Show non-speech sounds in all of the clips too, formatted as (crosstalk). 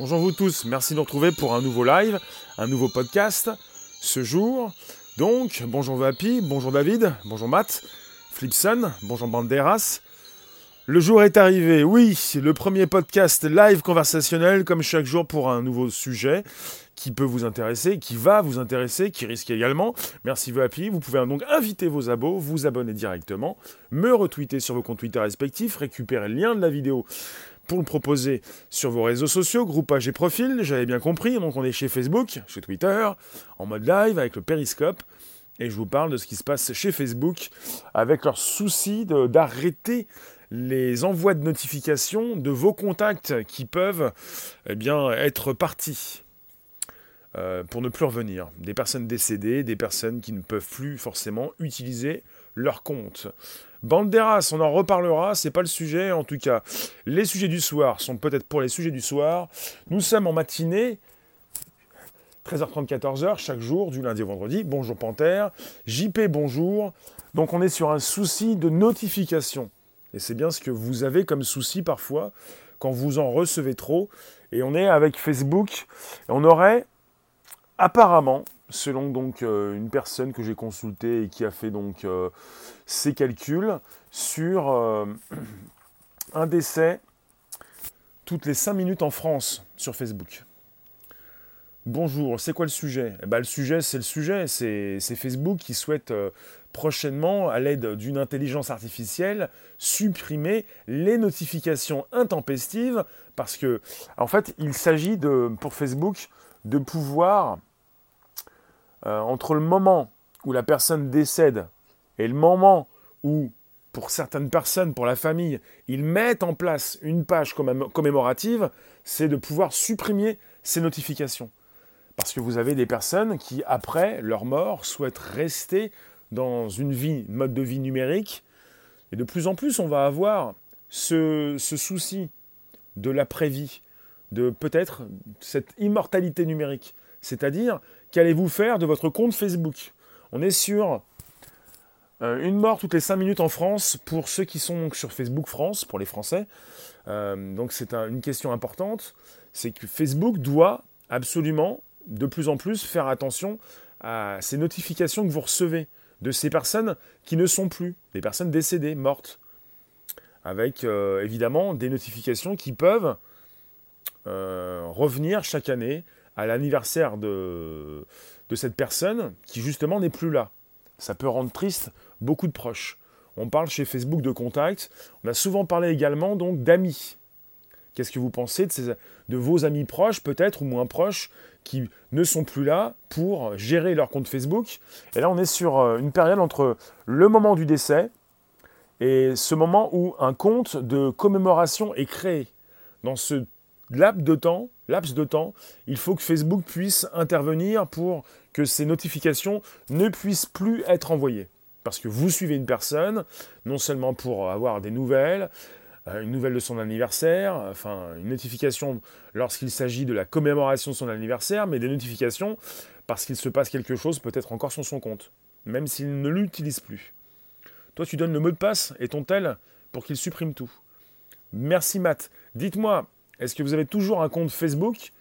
Bonjour vous tous, merci de nous retrouver pour un nouveau live, un nouveau podcast. Ce jour, donc, bonjour Vapi, bonjour David, bonjour Matt, Flipson, bonjour Banderas. Le jour est arrivé, oui, le premier podcast live conversationnel, comme chaque jour pour un nouveau sujet qui peut vous intéresser, qui va vous intéresser, qui risque également. Merci Vapi, vous pouvez donc inviter vos abos, vous abonner directement, me retweeter sur vos comptes Twitter respectifs, récupérer le lien de la vidéo pour le proposer sur vos réseaux sociaux, groupage et profil, j'avais bien compris. Donc on est chez Facebook, chez Twitter, en mode live avec le périscope. Et je vous parle de ce qui se passe chez Facebook avec leur souci d'arrêter les envois de notifications de vos contacts qui peuvent eh être partis. Euh, pour ne plus revenir. Des personnes décédées, des personnes qui ne peuvent plus forcément utiliser leur compte. Banderas, on en reparlera, c'est pas le sujet en tout cas. Les sujets du soir sont peut-être pour les sujets du soir. Nous sommes en matinée, 13h30, 14h, chaque jour, du lundi au vendredi. Bonjour Panthère. JP, bonjour. Donc on est sur un souci de notification. Et c'est bien ce que vous avez comme souci parfois quand vous en recevez trop. Et on est avec Facebook. On aurait apparemment, selon donc euh, une personne que j'ai consultée et qui a fait donc euh, ses calculs sur euh, (clears throat) un décès toutes les 5 minutes en France sur Facebook. Bonjour, c'est quoi le sujet? Eh ben, Le sujet, c'est le sujet. C'est Facebook qui souhaite prochainement, à l'aide d'une intelligence artificielle, supprimer les notifications intempestives parce que, en fait, il s'agit de, pour Facebook de pouvoir euh, entre le moment où la personne décède et le moment où, pour certaines personnes, pour la famille, ils mettent en place une page commémorative, c'est de pouvoir supprimer ces notifications. Parce que vous avez des personnes qui, après leur mort, souhaitent rester dans une vie, mode de vie numérique. Et de plus en plus, on va avoir ce, ce souci de l'après-vie, de peut-être cette immortalité numérique. C'est-à-dire, qu'allez-vous faire de votre compte Facebook? On est sur euh, une mort toutes les 5 minutes en France pour ceux qui sont sur Facebook France, pour les Français. Euh, donc c'est une question importante. C'est que Facebook doit absolument, de plus en plus, faire attention à ces notifications que vous recevez de ces personnes qui ne sont plus, des personnes décédées, mortes. Avec euh, évidemment des notifications qui peuvent revenir chaque année à l'anniversaire de, cette personne qui justement n'est plus là. Ça peut rendre triste beaucoup de proches. On parle chez Facebook de contacts. On a souvent parlé également donc d'amis. Qu'est-ce que vous pensez de, ces, de vos amis proches, peut-être ou moins proches, qui ne sont plus là pour gérer leur compte Facebook? Et là, on est sur euh, une période entre le moment du décès et ce moment où un compte de commémoration est créé. Dans ce laps de temps, de temps, il faut que Facebook puisse intervenir pour que ces notifications ne puissent plus être envoyées. Parce que vous suivez une personne, non seulement pour avoir des nouvelles, euh, une nouvelle de son anniversaire, enfin une notification lorsqu'il s'agit de la commémoration de son anniversaire, mais des notifications parce qu'il se passe quelque chose peut-être encore sur son compte, même s'il ne l'utilise plus. Toi, tu donnes le mot de passe et ton tel pour qu'il supprime tout. Merci Matt. Dites-moi, est-ce que vous avez toujours un compte Facebook?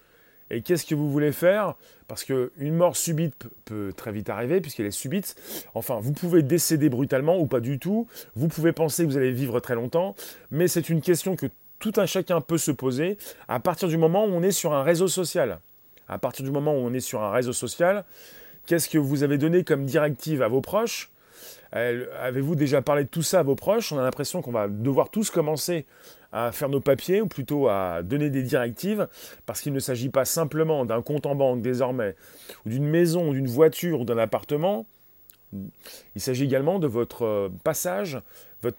Et qu'est-ce que vous voulez faire? Parce qu'une mort subite peut très vite arriver, puisqu'elle est subite. Enfin, vous pouvez décéder brutalement ou pas du tout. Vous pouvez penser que vous allez vivre très longtemps. Mais c'est une question que tout un chacun peut se poser à partir du moment où on est sur un réseau social. À partir du moment où on est sur un réseau social, qu'est-ce que vous avez donné comme directive à vos proches? Avez-vous déjà parlé de tout ça à vos proches? On a l'impression qu'on va devoir tous commencer à faire nos papiers, ou plutôt à donner des directives, parce qu'il ne s'agit pas simplement d'un compte en banque désormais, ou d'une maison, ou d'une voiture, ou d'un appartement. Il s'agit également de votre euh, passage,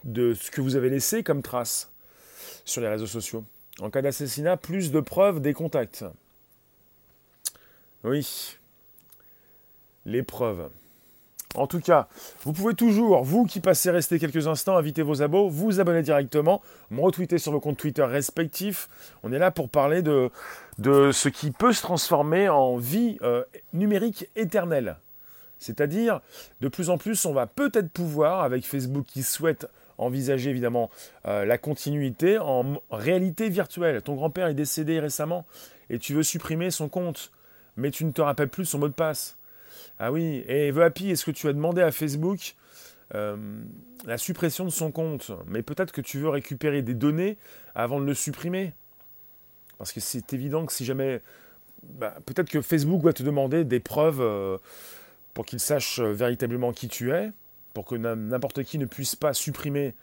de ce que vous avez laissé comme trace sur les réseaux sociaux. En cas d'assassinat, plus de preuves des contacts. Oui. Les preuves. En tout cas, vous pouvez toujours, vous qui passez rester quelques instants, inviter vos abos, vous abonner directement, me retweeter sur vos comptes Twitter respectifs. On est là pour parler de, ce qui peut se transformer en vie euh, numérique éternelle. C'est-à-dire, de plus en plus, on va peut-être pouvoir, avec Facebook qui souhaite envisager évidemment euh, la continuité en réalité virtuelle. Ton grand-père est décédé récemment et tu veux supprimer son compte, mais tu ne te rappelles plus son mot de passe. Ah oui, et The est-ce que tu as demandé à Facebook euh, la suppression de son compte? Mais peut-être que tu veux récupérer des données avant de le supprimer. Parce que c'est évident que si jamais... Bah, peut-être que Facebook va te demander des preuves euh, pour qu'il sache euh, véritablement qui tu es, pour que n'importe qui ne puisse pas supprimer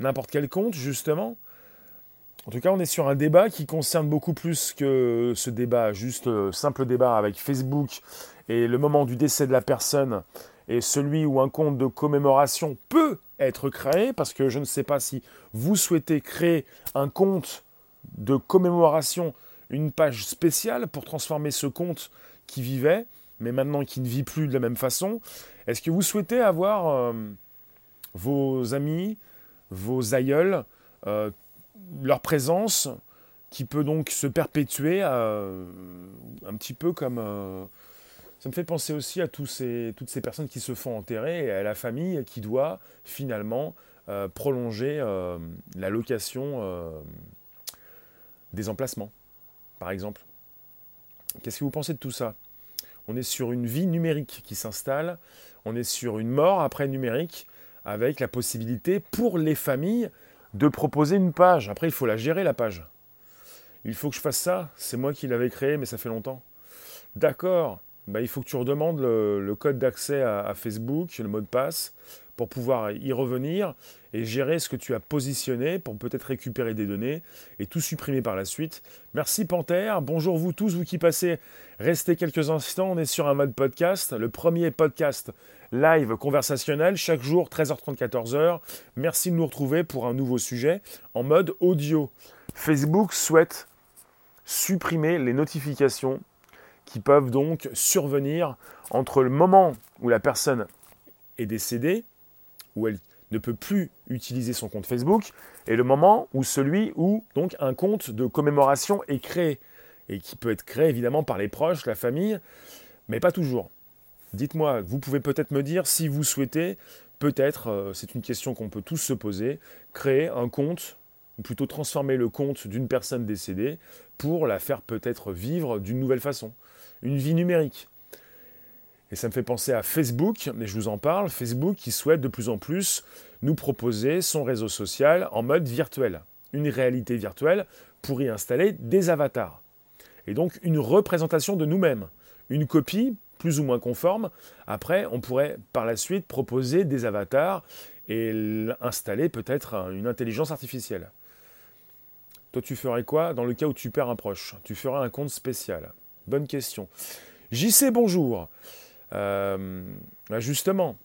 n'importe quel compte, justement. En tout cas, on est sur un débat qui concerne beaucoup plus que ce débat, juste simple débat avec Facebook et le moment du décès de la personne et celui où un compte de commémoration peut être créé, parce que je ne sais pas si vous souhaitez créer un compte de commémoration, une page spéciale pour transformer ce compte qui vivait, mais maintenant qui ne vit plus de la même façon. Est-ce que vous souhaitez avoir euh, vos amis, vos aïeuls, euh, leur présence qui peut donc se perpétuer euh, un petit peu comme ça me fait penser aussi à tous ces, toutes ces personnes qui se font enterrer et à la famille qui doit finalement euh, prolonger euh, la location euh, des emplacements, par exemple. Qu'est-ce que vous pensez de tout ça? On est sur une vie numérique qui s'installe, on est sur une mort après numérique, avec la possibilité pour les familles de proposer une page. Après, il faut la gérer, la page. Il faut que je fasse ça, c'est moi qui l'avais créé, mais ça fait longtemps. D'accord, bah, il faut que tu redemandes le, code d'accès à, Facebook, le mot de passe, pour pouvoir y revenir et gérer ce que tu as positionné pour peut-être récupérer des données et tout supprimer par la suite. Merci Panthère, bonjour vous tous, vous qui passez, restez quelques instants, on est sur un mode podcast, le premier podcast live conversationnel, chaque jour 13h30, 14h. Merci de nous retrouver pour un nouveau sujet en mode audio. Facebook souhaite supprimer les notifications qui peuvent donc survenir entre le moment où la personne est décédée, où elle ne peut plus utiliser son compte Facebook, et le moment où celui où donc un compte de commémoration est créé, et qui peut être créé évidemment par les proches, la famille, mais pas toujours. Dites-moi, vous pouvez peut-être me dire si vous souhaitez, peut-être, euh, c'est une question qu'on peut tous se poser, créer un compte, ou plutôt transformer le compte d'une personne décédée pour la faire peut-être vivre d'une nouvelle façon une vie numérique. Et ça me fait penser à Facebook, mais je vous en parle, Facebook qui souhaite de plus en plus nous proposer son réseau social en mode virtuel, une réalité virtuelle pour y installer des avatars. Et donc une représentation de nous-mêmes, une copie plus ou moins conforme. Après, on pourrait par la suite proposer des avatars et installer peut-être une intelligence artificielle. Toi, tu ferais quoi dans le cas où tu perds un proche? Tu ferais un compte spécial? Bonne question. JC, bonjour. Euh, bah, justement,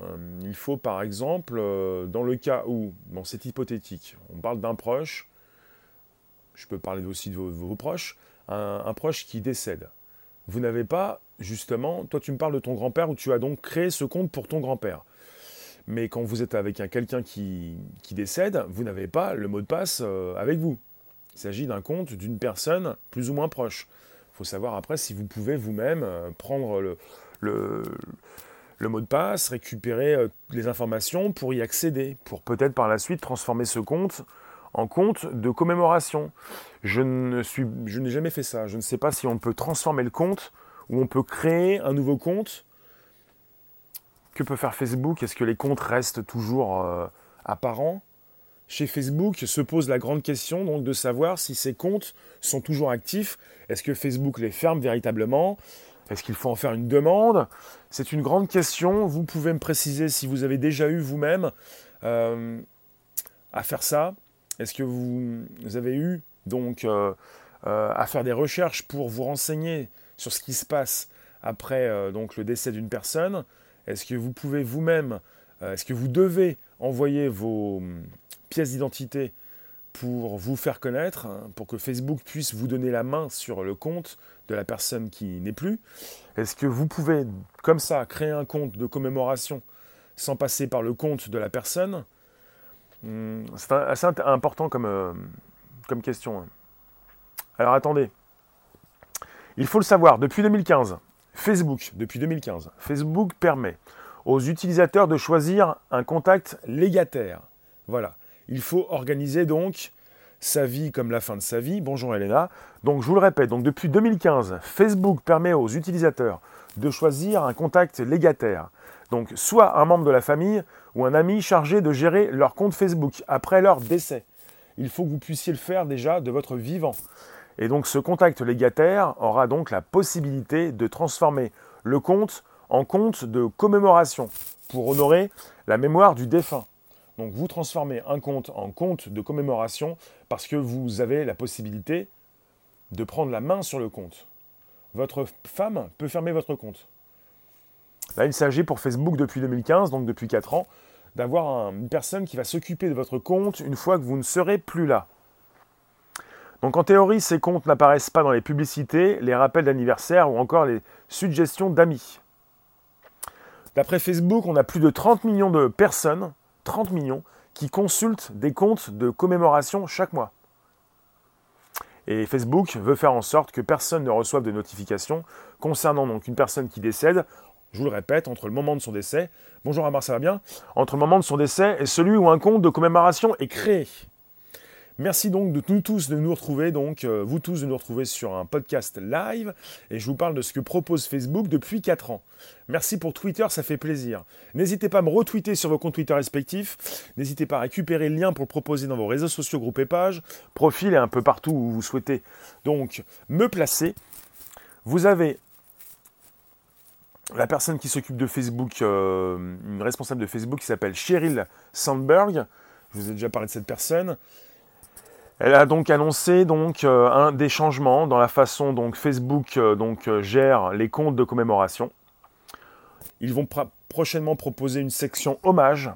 euh, il faut par exemple, euh, dans le cas où, bon c'est hypothétique, on parle d'un proche, je peux parler aussi de vos, proches, un, proche qui décède. Vous n'avez pas, justement, toi tu me parles de ton grand-père où tu as donc créé ce compte pour ton grand-père. Mais quand vous êtes avec quelqu'un qui, qui, décède, vous n'avez pas le mot de passe avec vous. Il s'agit d'un compte d'une personne plus ou moins proche. Faut savoir après si vous pouvez vous-même euh, prendre le, le, mot de passe, récupérer euh, les informations pour y accéder, pour peut-être par la suite transformer ce compte en compte de commémoration. Je ne suis, je n'ai jamais fait ça. Je ne sais pas si on peut transformer le compte ou on peut créer un nouveau compte. Que peut faire Facebook? Est-ce que les comptes restent toujours euh, apparents? Chez Facebook se pose la grande question donc de savoir si ces comptes sont toujours actifs. Est-ce que Facebook les ferme véritablement? Est-ce qu'il faut en faire une demande? C'est une grande question. Vous pouvez me préciser si vous avez déjà eu vous-même euh, à faire ça. Est-ce que vous, avez eu donc euh, euh, à faire des recherches pour vous renseigner sur ce qui se passe après donc le décès d'une personne? Est-ce que vous pouvez vous-même, est-ce que vous devez envoyer vos pièce d'identité pour vous faire connaître, hein, pour que Facebook puisse vous donner la main sur le compte de la personne qui n'est plus Est-ce que vous pouvez, comme ça, créer un compte de commémoration sans passer par le compte de la personne? Hmm, C'est assez important comme, euh, comme question. Hein. Alors attendez. Il faut le savoir, depuis 2015, Facebook, depuis 2015, Facebook permet aux utilisateurs de choisir un contact légataire. Voilà. Il faut organiser donc sa vie comme la fin de sa vie. Bonjour Elena. Donc je vous le répète, donc depuis 2015, Facebook permet aux utilisateurs de choisir un contact légataire. Donc soit un membre de la famille ou un ami chargé de gérer leur compte Facebook après leur décès. Il faut que vous puissiez le faire déjà de votre vivant. Et donc ce contact légataire aura donc la possibilité de transformer le compte en compte de commémoration pour honorer la mémoire du défunt. Donc vous transformez un compte en compte de commémoration parce que vous avez la possibilité de prendre la main sur le compte. Votre femme peut fermer votre compte. Là, il s'agit pour Facebook depuis 2015, donc depuis 4 ans, d'avoir une personne qui va s'occuper de votre compte une fois que vous ne serez plus là. Donc en théorie, ces comptes n'apparaissent pas dans les publicités, les rappels d'anniversaire ou encore les suggestions d'amis. D'après Facebook, on a plus de 30 millions de personnes 30 millions qui consultent des comptes de commémoration chaque mois. Et Facebook veut faire en sorte que personne ne reçoive de notifications concernant donc une personne qui décède, je vous le répète, entre le moment de son décès, bonjour Amar, ça va bien? Entre le moment de son décès et celui où un compte de commémoration est créé. Merci donc de nous tous de nous retrouver, donc euh, vous tous de nous retrouver sur un podcast live et je vous parle de ce que propose Facebook depuis 4 ans. Merci pour Twitter, ça fait plaisir. N'hésitez pas à me retweeter sur vos comptes Twitter respectifs. N'hésitez pas à récupérer le lien pour le proposer dans vos réseaux sociaux, groupes et pages, profils et un peu partout où vous souhaitez donc me placer. Vous avez la personne qui s'occupe de Facebook, euh, une responsable de Facebook qui s'appelle Cheryl Sandberg. Je vous ai déjà parlé de cette personne. Elle a donc annoncé euh, un des changements dans la façon dont Facebook euh, euh, gère les comptes de commémoration. Ils vont prochainement proposer une section hommage,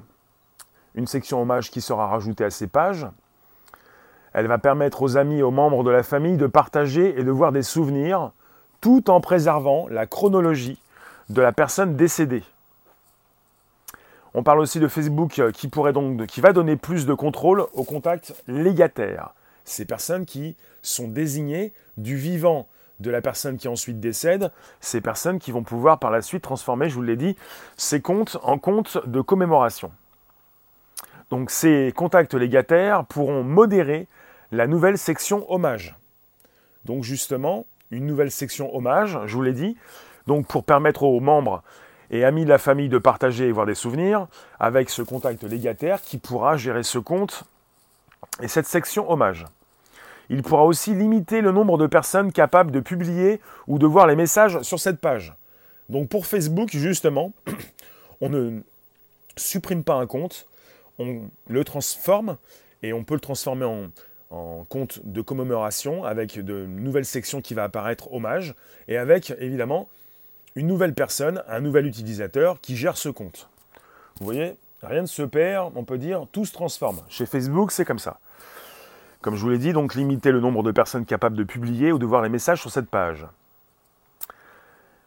une section hommage qui sera rajoutée à ces pages. Elle va permettre aux amis et aux membres de la famille de partager et de voir des souvenirs tout en préservant la chronologie de la personne décédée. On parle aussi de Facebook euh, qui, pourrait donc, qui va donner plus de contrôle aux contacts légataires. Ces personnes qui sont désignées du vivant de la personne qui ensuite décède, ces personnes qui vont pouvoir par la suite transformer, je vous l'ai dit, ces comptes en comptes de commémoration. Donc ces contacts légataires pourront modérer la nouvelle section hommage. Donc justement, une nouvelle section hommage, je vous l'ai dit, donc pour permettre aux membres et amis de la famille de partager et voir des souvenirs avec ce contact légataire qui pourra gérer ce compte et cette section hommage. Il pourra aussi limiter le nombre de personnes capables de publier ou de voir les messages sur cette page. Donc pour Facebook, justement, (clears throat) on ne supprime pas un compte, on le transforme et on peut le transformer en, en compte de commémoration avec de nouvelles sections qui va apparaître hommage et avec évidemment une nouvelle personne, un nouvel utilisateur qui gère ce compte. Vous voyez, rien ne se perd, on peut dire, tout se transforme. Chez Facebook, c'est comme ça. Comme je vous l'ai dit, donc limiter le nombre de personnes capables de publier ou de voir les messages sur cette page.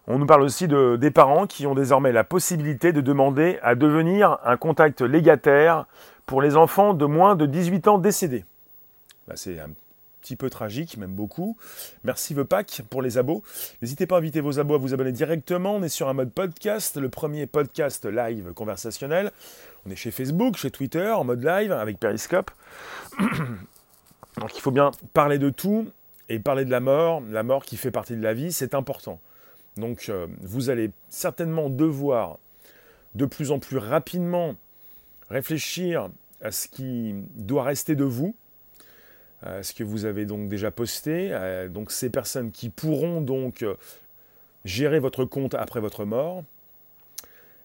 On nous parle aussi de, des parents qui ont désormais la possibilité de demander à devenir un contact légataire pour les enfants de moins de 18 ans décédés. Bah, c'est un petit peu tragique, même beaucoup. Merci Vepac pour les abos. N'hésitez pas à inviter vos abos à vous abonner directement. On est sur un mode podcast, le premier podcast live conversationnel. On est chez Facebook, chez Twitter, en mode live avec Periscope. (coughs) Donc il faut bien parler de tout et parler de la mort, la mort qui fait partie de la vie, c'est important. Donc euh, vous allez certainement devoir de plus en plus rapidement réfléchir à ce qui doit rester de vous, euh, ce que vous avez donc déjà posté. Euh, donc ces personnes qui pourront donc euh, gérer votre compte après votre mort.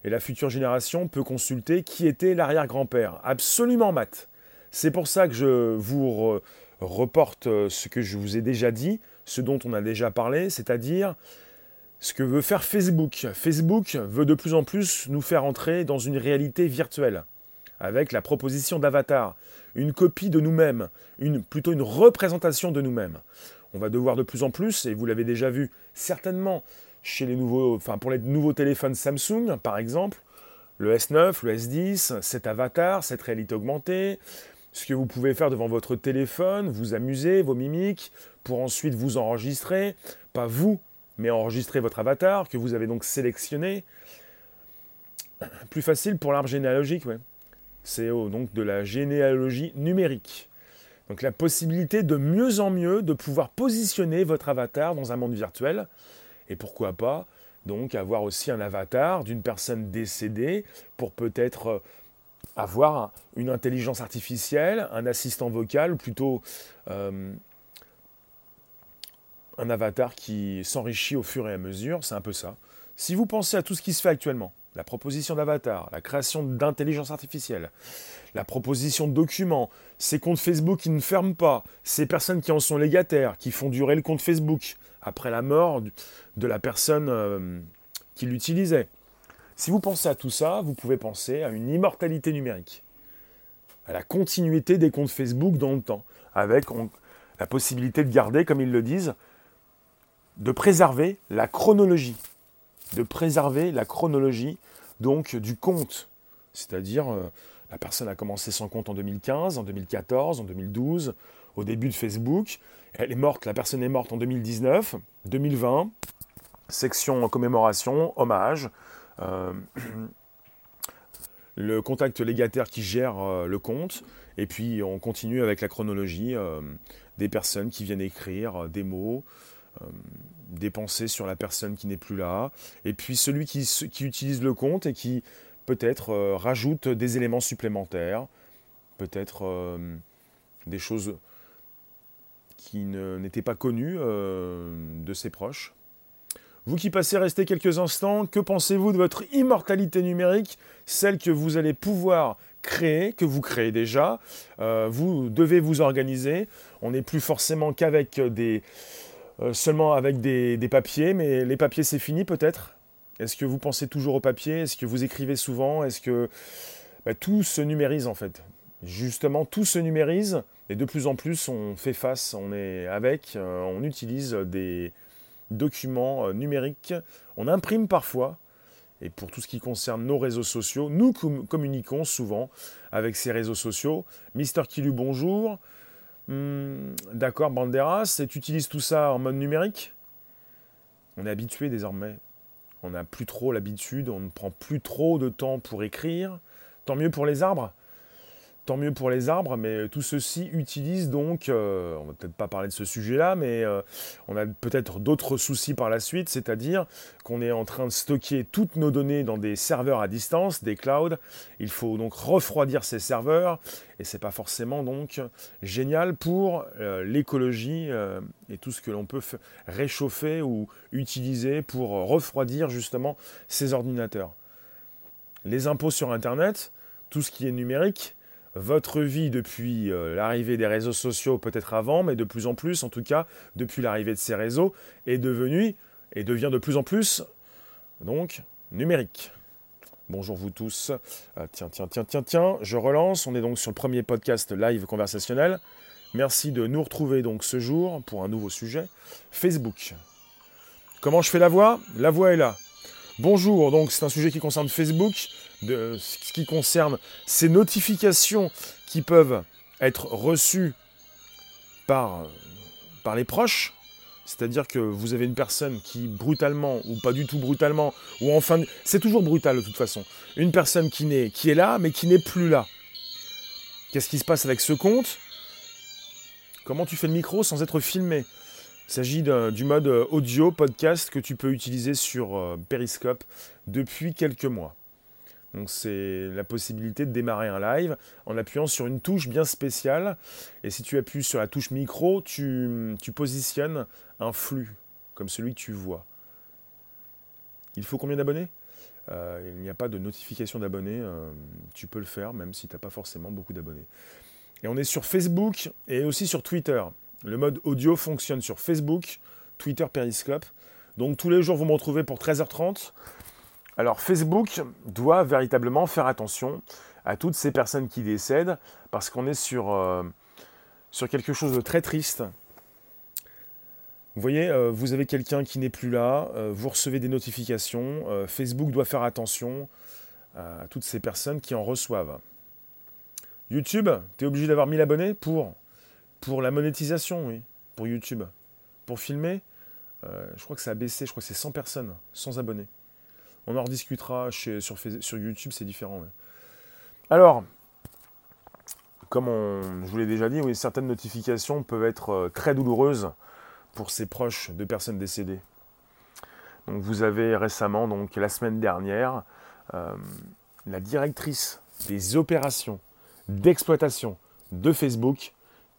Et la future génération peut consulter qui était l'arrière-grand-père. Absolument, Matt. C'est pour ça que je vous reporte ce que je vous ai déjà dit, ce dont on a déjà parlé, c'est-à-dire ce que veut faire Facebook. Facebook veut de plus en plus nous faire entrer dans une réalité virtuelle avec la proposition d'avatar, une copie de nous-mêmes, une, plutôt une représentation de nous-mêmes. On va devoir de plus en plus, et vous l'avez déjà vu certainement chez les nouveaux, enfin pour les nouveaux téléphones Samsung par exemple, le S9, le S10, cet avatar, cette réalité augmentée, ce que vous pouvez faire devant votre téléphone, vous amuser, vos mimiques, pour ensuite vous enregistrer, pas vous, mais enregistrer votre avatar que vous avez donc sélectionné. Plus facile pour l'arbre généalogique, ouais. C'est donc de la généalogie numérique. Donc la possibilité de mieux en mieux de pouvoir positionner votre avatar dans un monde virtuel. Et pourquoi pas donc avoir aussi un avatar d'une personne décédée pour peut-être euh, avoir une intelligence artificielle, un assistant vocal, plutôt euh, un avatar qui s'enrichit au fur et à mesure. C'est un peu ça. Si vous pensez à tout ce qui se fait actuellement, la proposition d'avatar, la création d'intelligence artificielle, la proposition de documents, ces comptes Facebook qui ne ferment pas, ces personnes qui en sont légataires, qui font durer le compte Facebook après la mort de la personne euh, qui l'utilisait. Si vous pensez à tout ça, vous pouvez penser à une immortalité numérique, à la continuité des comptes Facebook dans le temps, avec la possibilité de garder, comme ils le disent, de préserver la chronologie de préserver la chronologie donc du compte. C'est-à-dire, euh, la personne a commencé son compte en 2015, en 2014, en 2012, au début de Facebook. Elle est morte, la personne est morte en 2019, 2020, section commémoration, hommage. Euh, (clears throat) le contact légataire qui gère euh, le compte. Et puis on continue avec la chronologie des personnes qui viennent écrire des mots, des pensées sur la personne qui n'est plus là, et puis celui qui, qui utilise le compte et qui peut-être euh, rajoute des éléments supplémentaires, peut-être euh, des choses qui n'étaient pas connues euh, de ses proches. Vous qui passez rester quelques instants, que pensez-vous de votre immortalité numérique, celle que vous allez pouvoir créer, que vous créez déjà? Vous devez vous organiser. On n'est plus forcément qu'avec des, euh, seulement avec des, papiers, mais les papiers c'est fini peut-être? Est-ce que vous pensez toujours au papier Est-ce que vous écrivez souvent? Est-ce que bah, tout se numérise en fait? Justement, tout se numérise et de plus en plus on fait face, on est avec, euh, on utilise des documents euh, numériques, on imprime parfois. Et pour tout ce qui concerne nos réseaux sociaux, nous communiquons souvent avec ces réseaux sociaux. Mister Kilu, bonjour. Hmm, d'accord, Banderas, et tu utilises tout ça en mode numérique? On est habitué désormais. On n'a plus trop l'habitude, on ne prend plus trop de temps pour écrire. Tant mieux pour les arbres? Tant mieux pour les arbres, mais tout ceci utilise donc, euh, on va peut-être pas parler de ce sujet-là, mais euh, on a peut-être d'autres soucis par la suite, c'est-à-dire qu'on est en train de stocker toutes nos données dans des serveurs à distance, des clouds. Il faut donc refroidir ces serveurs, et c'est pas forcément donc génial pour euh, l'écologie et tout ce que l'on peut réchauffer ou utiliser pour refroidir justement ces ordinateurs. Les impôts sur Internet, tout ce qui est numérique, votre vie depuis euh, l'arrivée des réseaux sociaux, peut-être avant, mais de plus en plus, en tout cas, depuis l'arrivée de ces réseaux, est devenue et devient de plus en plus, donc, numérique. Bonjour vous tous. Euh, tiens, tiens, tiens, tiens, tiens, je relance. On est donc sur le premier podcast live conversationnel. Merci de nous retrouver donc ce jour pour un nouveau sujet. Facebook. Comment je fais la voix? La voix est là. Bonjour, donc c'est un sujet qui concerne Facebook, ce qui concerne ces notifications qui peuvent être reçues par, par les proches. C'est-à-dire que vous avez une personne qui brutalement, ou pas du tout brutalement, ou enfin, c'est toujours brutal de toute façon, une personne qui, est, qui est là, mais qui n'est plus là. Qu'est-ce qui se passe avec ce compte? Comment tu fais le micro sans être filmé? Il s'agit du mode euh, audio podcast que tu peux utiliser sur euh, Periscope depuis quelques mois. Donc c'est la possibilité de démarrer un live en appuyant sur une touche bien spéciale. Et si tu appuies sur la touche micro, tu, positionnes un flux comme celui que tu vois. Il faut combien d'abonnés? Euh, Il n'y a pas de notification d'abonnés. tu peux le faire même si tu n'as pas forcément beaucoup d'abonnés. Et on est sur Facebook et aussi sur Twitter. Le mode audio fonctionne sur Facebook, Twitter, Periscope. Donc tous les jours, vous me retrouvez pour 13h30. Alors Facebook doit véritablement faire attention à toutes ces personnes qui décèdent parce qu'on est sur, euh, quelque chose de très triste. Vous voyez, euh, vous avez quelqu'un qui n'est plus là, euh, vous recevez des notifications, Facebook doit faire attention à toutes ces personnes qui en reçoivent. YouTube, tu es obligé d'avoir 1000 abonnés pour pour la monétisation, oui. Pour YouTube. Pour filmer, euh, je crois que ça a baissé, je crois que c'est 100 personnes, 100 abonnés. On en rediscutera sur, YouTube, c'est différent. Alors, comme je vous l'ai déjà dit, oui, certaines notifications peuvent être euh, très douloureuses pour ses proches de personnes décédées. Donc vous avez récemment, donc la semaine dernière, euh, la directrice des opérations d'exploitation de Facebook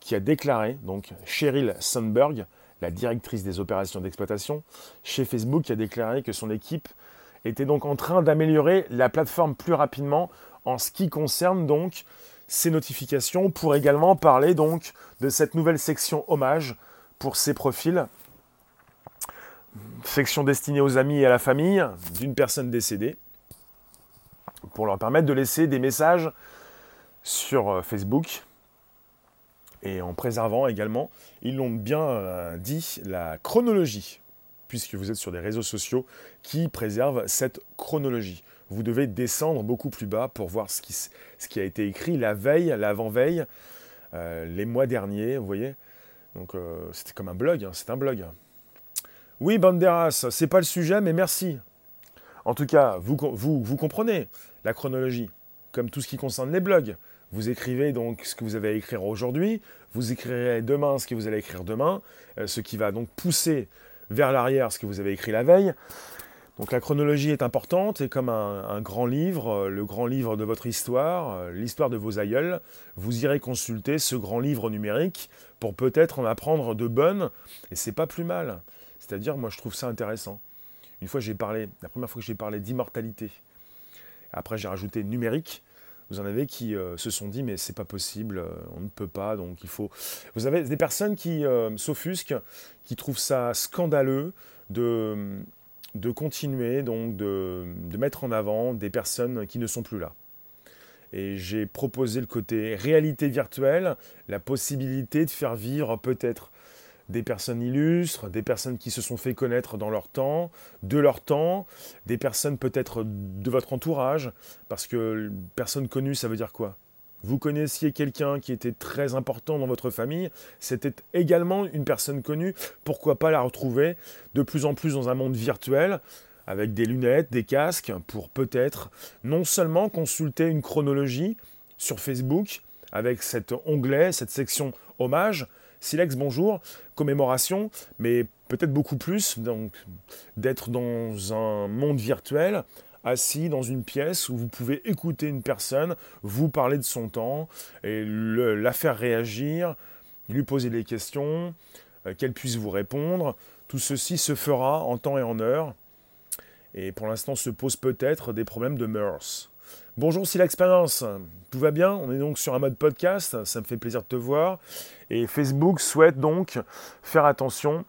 qui a déclaré, donc Cheryl Sandberg, la directrice des opérations d'exploitation chez Facebook, qui a déclaré que son équipe était donc en train d'améliorer la plateforme plus rapidement en ce qui concerne donc ces notifications pour également parler donc de cette nouvelle section hommage pour ces profils. Section destinée aux amis et à la famille d'une personne décédée pour leur permettre de laisser des messages sur euh, Facebook et en préservant également, ils l'ont bien euh, dit, la chronologie, puisque vous êtes sur des réseaux sociaux qui préservent cette chronologie. Vous devez descendre beaucoup plus bas pour voir ce qui, a été écrit la veille, l'avant-veille, euh, les mois derniers, vous voyez. Donc c'était comme un blog, hein, c'est un blog. Oui, Banderas, c'est pas le sujet, mais merci. En tout cas, vous, vous comprenez la chronologie, comme tout ce qui concerne les blogs. Vous écrivez donc ce que vous avez à écrire aujourd'hui, vous écrirez demain ce que vous allez écrire demain, euh, ce qui va donc pousser vers l'arrière ce que vous avez écrit la veille. Donc la chronologie est importante et comme un, grand livre, euh, le grand livre de votre histoire, euh, l'histoire de vos aïeuls, vous irez consulter ce grand livre numérique pour peut-être en apprendre de bonnes et c'est pas plus mal. C'est-à-dire, moi je trouve ça intéressant. Une fois j'ai parlé, la première fois que j'ai parlé d'immortalité, après j'ai rajouté numérique, vous en avez qui euh, se sont dit mais c'est pas possible, euh, on ne peut pas, donc il faut. Vous avez des personnes qui euh, s'offusquent, qui trouvent ça scandaleux de, de continuer donc de, de, mettre en avant des personnes qui ne sont plus là. Et j'ai proposé le côté réalité virtuelle, la possibilité de faire vivre peut-être des personnes illustres, des personnes qui se sont fait connaître dans leur temps, de leur temps, des personnes peut-être de votre entourage, parce que personne connue, ça veut dire quoi? Vous connaissiez quelqu'un qui était très important dans votre famille, c'était également une personne connue, pourquoi pas la retrouver de plus en plus dans un monde virtuel avec des lunettes, des casques, pour peut-être non seulement consulter une chronologie sur Facebook, avec cet onglet, cette section hommage, Silex, bonjour, commémoration, mais peut-être beaucoup plus, donc d'être dans un monde virtuel, assis dans une pièce où vous pouvez écouter une personne, vous parler de son temps, et la faire réagir, lui poser des questions, euh, qu'elle puisse vous répondre. Tout ceci se fera en temps et en heure. Et pour l'instant se posent peut-être des problèmes de mœurs. Bonjour, c'est l'expérience. Tout va bien? On est donc sur un mode podcast. Ça me fait plaisir de te voir. Et Facebook souhaite donc faire attention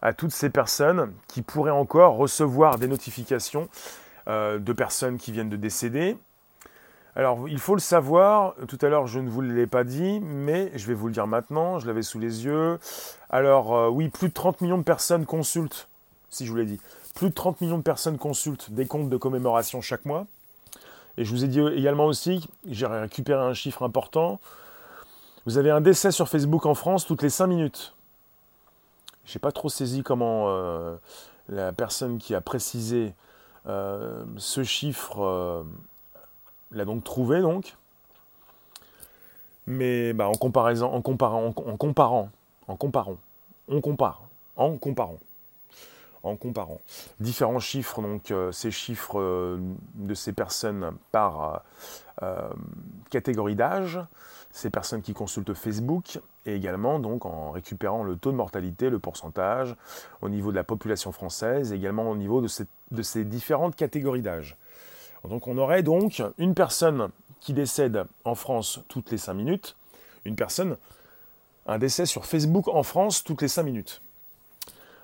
à toutes ces personnes qui pourraient encore recevoir des notifications euh, de personnes qui viennent de décéder. Alors, il faut le savoir, tout à l'heure je ne vous l'ai pas dit, mais je vais vous le dire maintenant, je l'avais sous les yeux. Alors, euh, oui, plus de 30 millions de personnes consultent, si je vous l'ai dit, plus de 30 millions de personnes consultent des comptes de commémoration chaque mois. Et je vous ai dit également aussi, j'ai récupéré un chiffre important, vous avez un décès sur Facebook en France toutes les 5 minutes. Je n'ai pas trop saisi comment euh, la personne qui a précisé euh, ce chiffre euh, l'a donc trouvé donc. Mais bah, en comparaison, en comparant, en comparant, en comparant, on compare, en comparant en comparant. Différents chiffres, donc euh, ces chiffres euh, de ces personnes par euh, catégorie d'âge, ces personnes qui consultent Facebook, et également donc en récupérant le taux de mortalité, le pourcentage, au niveau de la population française, également au niveau de, de ces différentes catégories d'âge. Donc on aurait donc une personne qui décède en France toutes les 5 minutes, une personne, un décès sur Facebook en France toutes les 5 minutes.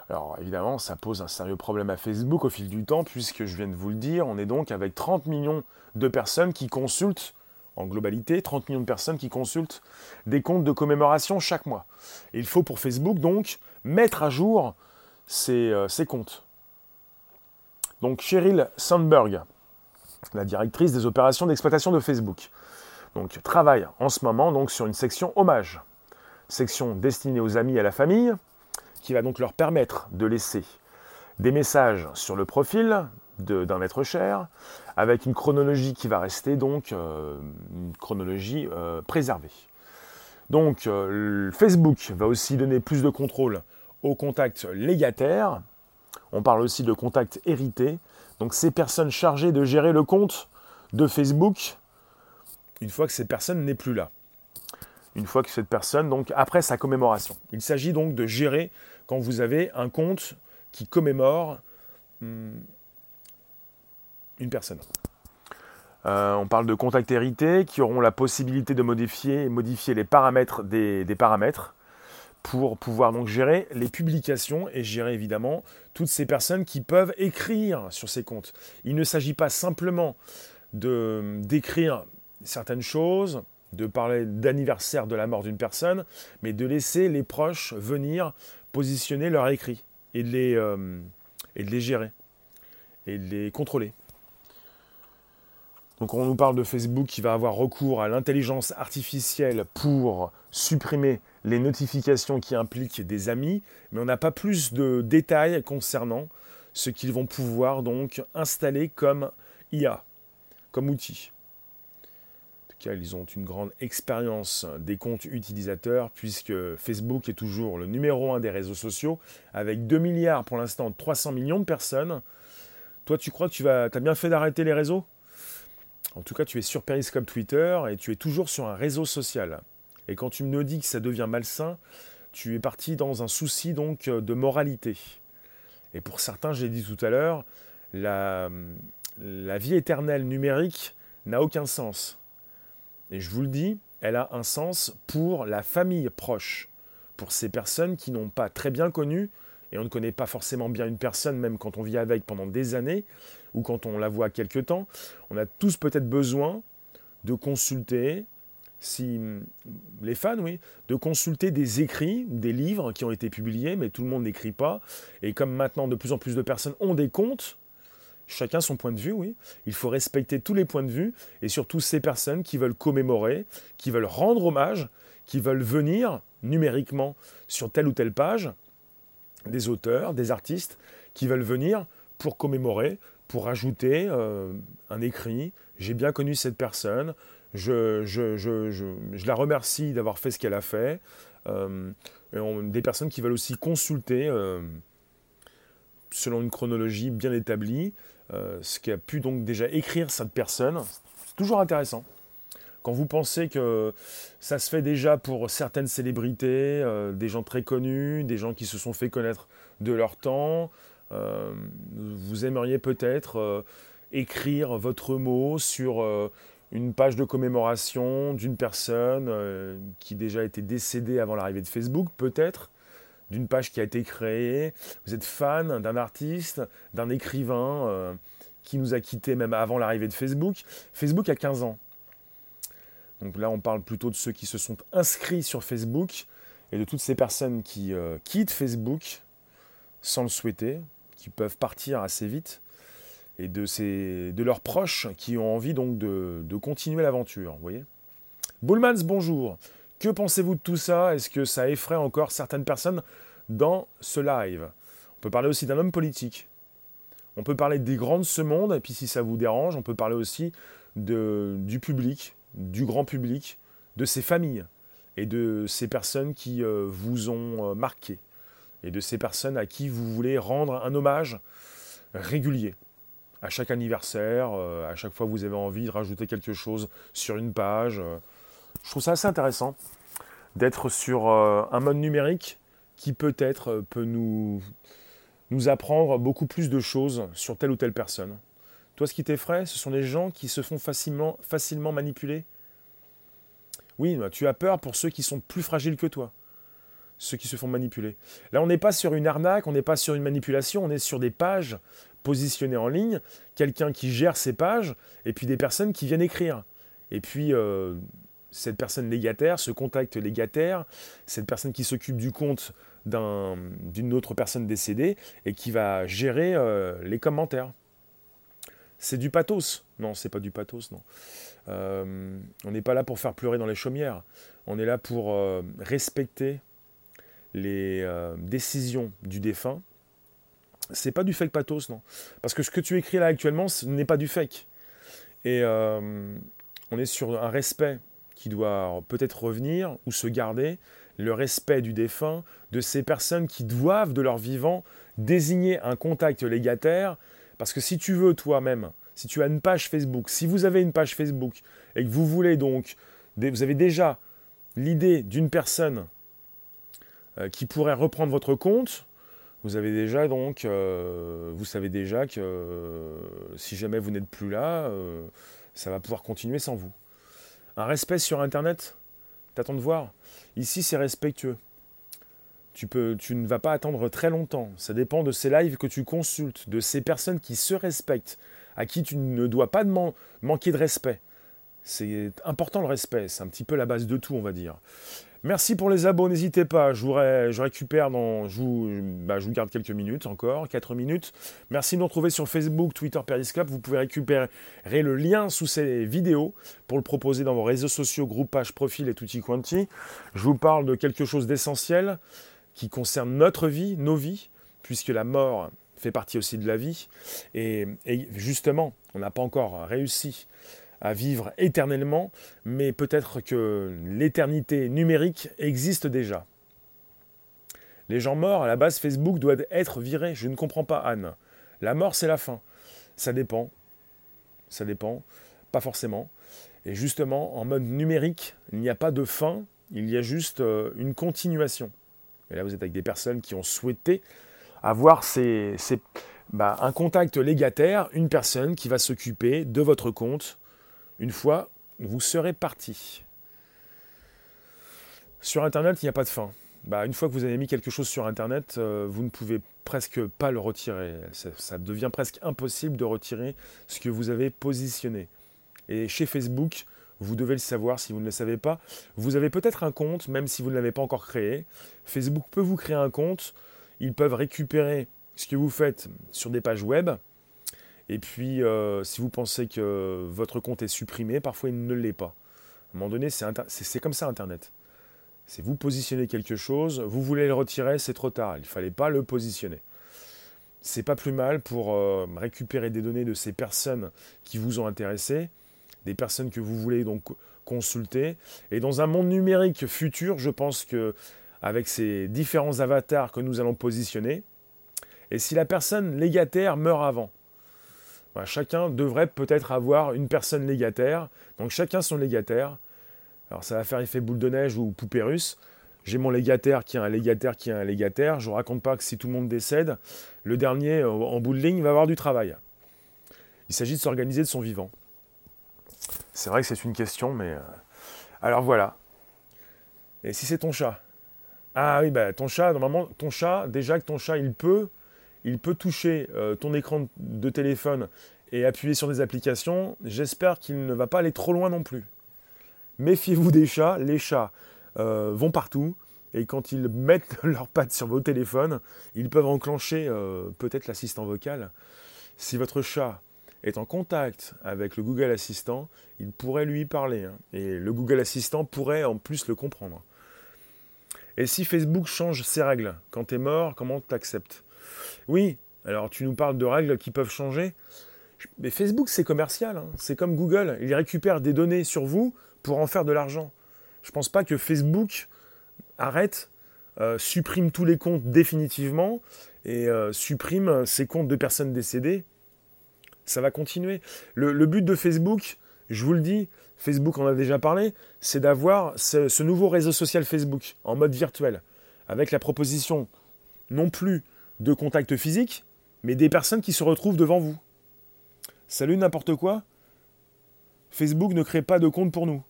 Alors évidemment, ça pose un sérieux problème à Facebook au fil du temps, puisque je viens de vous le dire, on est donc avec 30 millions de personnes qui consultent, en globalité, 30 millions de personnes qui consultent des comptes de commémoration chaque mois. Et il faut pour Facebook donc mettre à jour ces, euh, comptes. Donc Cheryl Sandberg, la directrice des opérations d'exploitation de Facebook, travaille en ce moment sur une section hommage, section destinée aux amis et à la famille, qui va donc leur permettre de laisser des messages sur le profil d'un être cher, avec une chronologie qui va rester donc euh, une chronologie euh, préservée. Donc euh, Facebook va aussi donner plus de contrôle aux contacts légataires. On parle aussi de contacts hérités. Donc ces personnes chargées de gérer le compte de Facebook une fois que cette personne n'est plus là. Une fois que cette personne, donc après sa commémoration. Il s'agit donc de gérer quand vous avez un compte qui commémore hmm, une personne. Euh, on parle de contacts hérités qui auront la possibilité de modifier, modifier les paramètres des, paramètres pour pouvoir donc gérer les publications et gérer évidemment toutes ces personnes qui peuvent écrire sur ces comptes. Il ne s'agit pas simplement de d'écrire certaines choses, de parler d'anniversaire de la mort d'une personne, mais de laisser les proches venir positionner leur écrit et de les, euh, et de les gérer et de les contrôler. Donc on nous parle de Facebook qui va avoir recours à l'intelligence artificielle pour supprimer les notifications qui impliquent des amis, mais on n'a pas plus de détails concernant ce qu'ils vont pouvoir donc installer comme IA, comme outil. Ils ont une grande expérience des comptes utilisateurs puisque Facebook est toujours le numéro un des réseaux sociaux avec 2 milliards pour l'instant 300 millions de personnes. Toi, tu crois que tu vas, as bien fait d'arrêter les réseaux? En tout cas, tu es sur Periscope Twitter et tu es toujours sur un réseau social. Et quand tu me dis que ça devient malsain, tu es parti dans un souci donc de moralité. Et pour certains, j'ai dit tout à l'heure, la vie éternelle numérique n'a aucun sens. Et je vous le dis, elle a un sens pour la famille proche, pour ces personnes qui n'ont pas très bien connu, et on ne connaît pas forcément bien une personne, même quand on vit avec pendant des années, ou quand on la voit quelque temps, on a tous peut-être besoin de consulter, si les fans, oui, de consulter des écrits, des livres qui ont été publiés, mais tout le monde n'écrit pas. Et comme maintenant de plus en plus de personnes ont des comptes, chacun son point de vue, oui. Il faut respecter tous les points de vue et surtout ces personnes qui veulent commémorer, qui veulent rendre hommage, qui veulent venir numériquement sur telle ou telle page, des auteurs, des artistes qui veulent venir pour commémorer, pour ajouter euh, un écrit. J'ai bien connu cette personne. Je, je, la remercie d'avoir fait ce qu'elle a fait. Euh, des personnes qui veulent aussi consulter, euh, selon une chronologie bien établie, ce qu'a pu donc déjà écrire cette personne. C'est toujours intéressant. Quand vous pensez que ça se fait déjà pour certaines célébrités, des gens très connus, des gens qui se sont fait connaître de leur temps, euh, vous aimeriez peut-être euh, écrire votre mot sur euh, une page de commémoration d'une personne qui déjà été décédée avant l'arrivée de Facebook, peut-être, d'une page qui a été créée. Vous êtes fan d'un artiste, d'un écrivain qui nous a quittés même avant l'arrivée de Facebook. Facebook a 15 ans. Donc là, on parle plutôt de ceux qui se sont inscrits sur Facebook et de toutes ces personnes qui quittent Facebook sans le souhaiter, qui peuvent partir assez vite, et de, ces, de leurs proches qui ont envie donc de, de continuer l'aventure. Vous voyez Bullmans, bonjour. Que pensez-vous de tout ça? Est-ce que ça effraie encore certaines personnes dans ce live? On peut parler aussi d'un homme politique. On peut parler des grands de ce monde, et puis si ça vous dérange, on peut parler aussi du public, du grand public, de ses familles et de ces personnes qui euh, vous ont euh, marqué et de ces personnes à qui vous voulez rendre un hommage régulier. À chaque anniversaire, euh, à chaque fois que vous avez envie de rajouter quelque chose sur une page. Euh. je trouve ça assez intéressant d'être sur euh, un mode numérique qui peut-être peut nous, nous apprendre beaucoup plus de choses sur telle ou telle personne. Toi, ce qui t'effraie, ce sont les gens qui se font facilement, facilement manipuler? Oui, bah, tu as peur pour ceux qui sont plus fragiles que toi ceux qui se font manipuler. Là, on n'est pas sur une arnaque, on n'est pas sur une manipulation, on est sur des pages positionnées en ligne, quelqu'un qui gère ces pages, et puis des personnes qui viennent écrire. Et puis, euh, cette personne légataire, ce contact légataire, cette personne qui s'occupe du compte d'une autre personne décédée et qui va gérer euh, les commentaires. C'est du pathos. Non, c'est pas du pathos, non. Euh, on n'est pas là pour faire pleurer dans les chaumières. On est là pour respecter les euh, décisions du défunt, c'est pas du fake pathos, non. Parce que ce que tu écris là actuellement, ce n'est pas du fake. Et euh, on est sur un respect qui doit peut-être revenir ou se garder, le respect du défunt, de ces personnes qui doivent de leur vivant désigner un contact légataire, parce que si tu veux toi-même, si tu as une page Facebook, si vous avez une page Facebook et que vous voulez donc, vous avez déjà l'idée d'une personne euh, qui pourrait reprendre votre compte, vous avez déjà donc, euh, vous savez déjà que euh, si jamais vous n'êtes plus là, ça va pouvoir continuer sans vous. Un respect sur Internet, t'attends de voir. Ici, c'est respectueux. Tu, ne vas pas attendre très longtemps. Ça dépend de ces lives que tu consultes, de ces personnes qui se respectent, à qui tu ne dois pas manquer de respect. C'est important le respect, c'est un petit peu la base de tout, on va dire. Merci pour les abos, n'hésitez pas, je, vous, récupère dans... Je vous, bah, je garde quelques minutes encore, 4 minutes. Merci de nous retrouver sur Facebook, Twitter, Periscope. Vous pouvez récupérer le lien sous ces vidéos pour le proposer dans vos réseaux sociaux, groupe, page, profil et tutti quanti. Je vous parle de quelque chose d'essentiel qui concerne notre vie, nos vies, puisque la mort fait partie aussi de la vie. Et, et justement, on n'a pas encore réussi à vivre éternellement, mais peut-être que l'éternité numérique existe déjà. Les gens morts, à la base, Facebook doit être viré. Je ne comprends pas, Anne. La mort, c'est la fin. Ça dépend. Ça dépend. Pas forcément. Et justement, en mode numérique, il n'y a pas de fin, il y a juste euh, une continuation. Et là, vous êtes avec des personnes qui ont souhaité avoir bah, un contact légataire, une personne qui va s'occuper de votre compte une fois vous serez parti. Sur Internet, il n'y a pas de fin. Bah, une fois que vous avez mis quelque chose sur Internet, euh, vous ne pouvez presque pas le retirer. Ça, devient presque impossible de retirer ce que vous avez positionné. Et chez Facebook, vous devez le savoir si vous ne le savez pas. Vous avez peut-être un compte, même si vous ne l'avez pas encore créé. Facebook peut vous créer un compte. Ils peuvent récupérer ce que vous faites sur des pages web et puis, euh, si vous pensez que votre compte est supprimé, parfois il ne l'est pas. À un moment donné, c'est comme ça Internet. C'est vous positionnez quelque chose, vous voulez le retirer, c'est trop tard. Il ne fallait pas le positionner. C'est pas plus mal pour euh, récupérer des données de ces personnes qui vous ont intéressé, des personnes que vous voulez donc consulter. Et dans un monde numérique futur, je pense que avec ces différents avatars que nous allons positionner, et si la personne légataire meurt avant, chacun devrait peut-être avoir une personne légataire. Donc chacun son légataire. Alors ça va faire effet boule de neige ou poupée russe. J'ai mon légataire qui a un légataire qui a un légataire. Je ne raconte pas que si tout le monde décède, le dernier en bout de ligne va avoir du travail. Il s'agit de s'organiser de son vivant. C'est vrai que c'est une question, mais... Euh, alors voilà. Et si c'est ton chat? Ah oui, bah, ton chat, normalement, ton chat, déjà que ton chat, il peut il peut toucher euh, ton écran de téléphone et appuyer sur des applications. J'espère qu'il ne va pas aller trop loin non plus. Méfiez-vous des chats. Les chats euh, vont partout. Et quand ils mettent (laughs) leurs pattes sur vos téléphones, ils peuvent enclencher euh, peut-être l'assistant vocal. Si votre chat est en contact avec le Google Assistant, il pourrait lui parler. Hein. et le Google Assistant pourrait en plus le comprendre. Et si Facebook change ses règles, quand tu es mort, comment tu acceptes oui, alors tu nous parles de règles qui peuvent changer. Mais Facebook, c'est commercial. Hein. C'est comme Google. Il récupère des données sur vous pour en faire de l'argent. Je ne pense pas que Facebook arrête, euh, supprime tous les comptes définitivement et euh, supprime ces comptes de personnes décédées. Ça va continuer. Le, but de Facebook, je vous le dis, Facebook en a déjà parlé, c'est d'avoir ce nouveau réseau social Facebook en mode virtuel, avec la proposition non plus de contact physique, mais des personnes qui se retrouvent devant vous. Salut n'importe quoi Facebook ne crée pas de compte pour nous.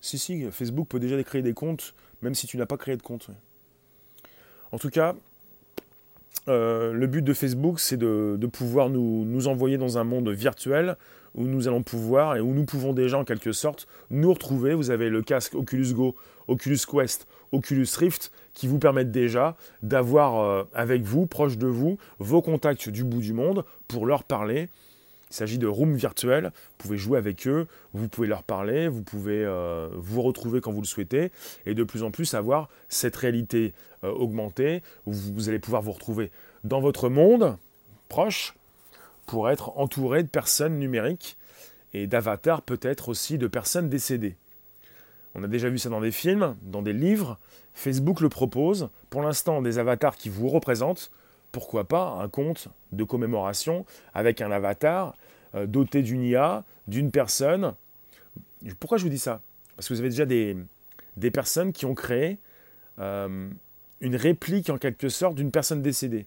Si, si, Facebook peut déjà créer des comptes, même si tu n'as pas créé de compte. En tout cas, euh, le but de Facebook, c'est de, pouvoir nous, envoyer dans un monde virtuel où nous allons pouvoir et où nous pouvons déjà en quelque sorte nous retrouver. Vous avez le casque Oculus Go, Oculus Quest, Oculus Rift qui vous permettent déjà d'avoir euh, avec vous, proche de vous, vos contacts du bout du monde pour leur parler. Il s'agit de rooms virtuels, vous pouvez jouer avec eux, vous pouvez leur parler, vous pouvez euh, vous retrouver quand vous le souhaitez, et de plus en plus avoir cette réalité euh, augmentée, où vous allez pouvoir vous retrouver dans votre monde proche, pour être entouré de personnes numériques et d'avatars peut-être aussi de personnes décédées. On a déjà vu ça dans des films, dans des livres. Facebook le propose. Pour l'instant, des avatars qui vous représentent. Pourquoi pas un compte de commémoration avec un avatar euh, doté d'une IA, d'une personne. Pourquoi je vous dis ça? Parce que vous avez déjà des, personnes qui ont créé euh, une réplique en quelque sorte d'une personne décédée.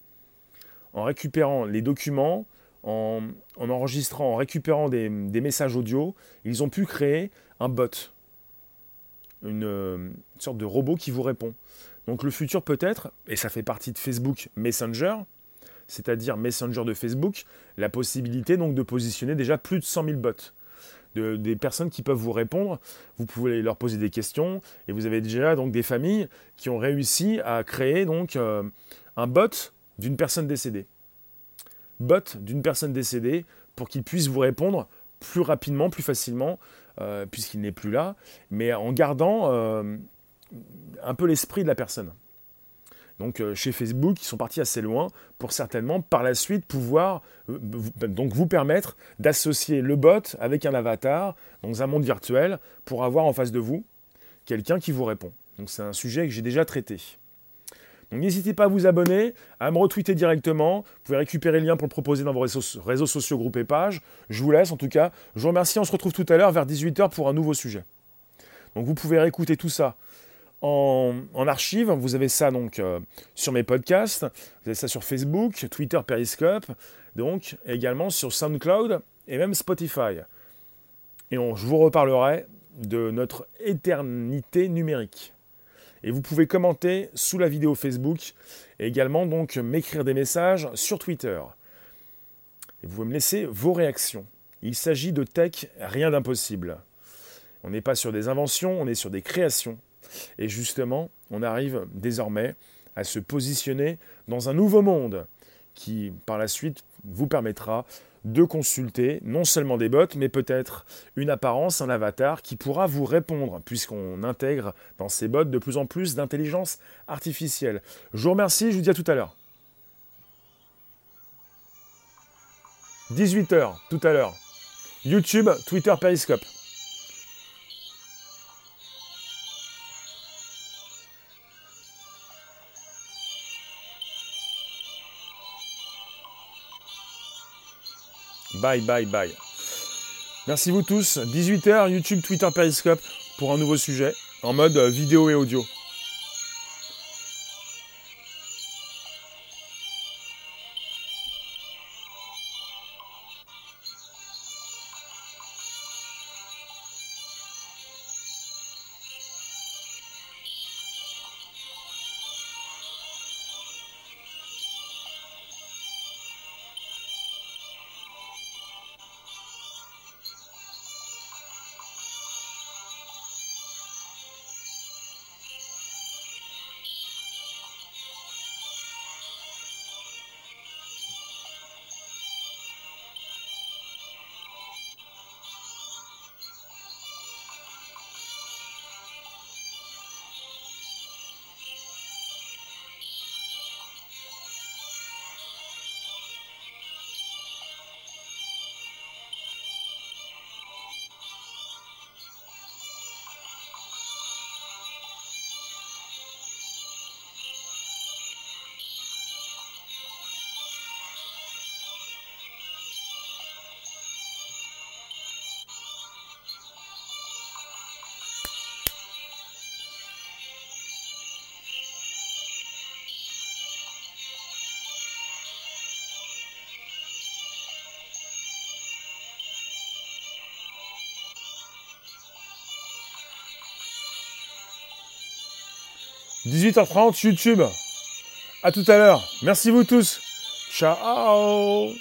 En récupérant les documents, en, enregistrant, en récupérant des, messages audio, ils ont pu créer un bot, une, une, sorte de robot qui vous répond. Donc le futur peut-être, et ça fait partie de Facebook Messenger, c'est-à-dire Messenger de Facebook, la possibilité donc de positionner déjà plus de 100 000 bots des personnes qui peuvent vous répondre. Vous pouvez leur poser des questions et vous avez déjà donc des familles qui ont réussi à créer donc euh, un bot d'une personne décédée. Bot d'une personne décédée pour qu'il puisse vous répondre plus rapidement, plus facilement, euh, puisqu'il n'est plus là, mais en gardant euh, un peu l'esprit de la personne donc euh, chez Facebook, ils sont partis assez loin pour certainement par la suite pouvoir euh, donc vous permettre d'associer le bot avec un avatar dans un monde virtuel pour avoir en face de vous quelqu'un qui vous répond. Donc c'est un sujet que j'ai déjà traité. Donc n'hésitez pas à vous abonner, à me retweeter directement. Vous pouvez récupérer le lien pour le proposer dans vos réseaux, sociaux, groupes et pages. Je vous laisse en tout cas. Je vous remercie. On se retrouve tout à l'heure vers 18h pour un nouveau sujet. Donc vous pouvez réécouter tout ça en, archive. Vous avez ça donc euh, sur mes podcasts, vous avez ça sur Facebook, Twitter, Periscope, donc également sur SoundCloud et même Spotify. Et je vous reparlerai de notre éternité numérique. Et vous pouvez commenter sous la vidéo Facebook et également donc m'écrire des messages sur Twitter. Et vous pouvez me laisser vos réactions. Il s'agit de tech, rien d'impossible. On n'est pas sur des inventions, on est sur des créations. Et justement, on arrive désormais à se positionner dans un nouveau monde qui, par la suite, vous permettra de consulter non seulement des bots, mais peut-être une apparence, un avatar qui pourra vous répondre, puisqu'on intègre dans ces bots de plus en plus d'intelligence artificielle. Je vous remercie, je vous dis à tout à l'heure. 18h, tout à l'heure. YouTube, Twitter, Periscope. Bye, bye, bye. Merci vous tous. 18h, YouTube, Twitter, Periscope pour un nouveau sujet en mode vidéo et audio. 18h30 YouTube. À tout à l'heure. Merci vous tous. Ciao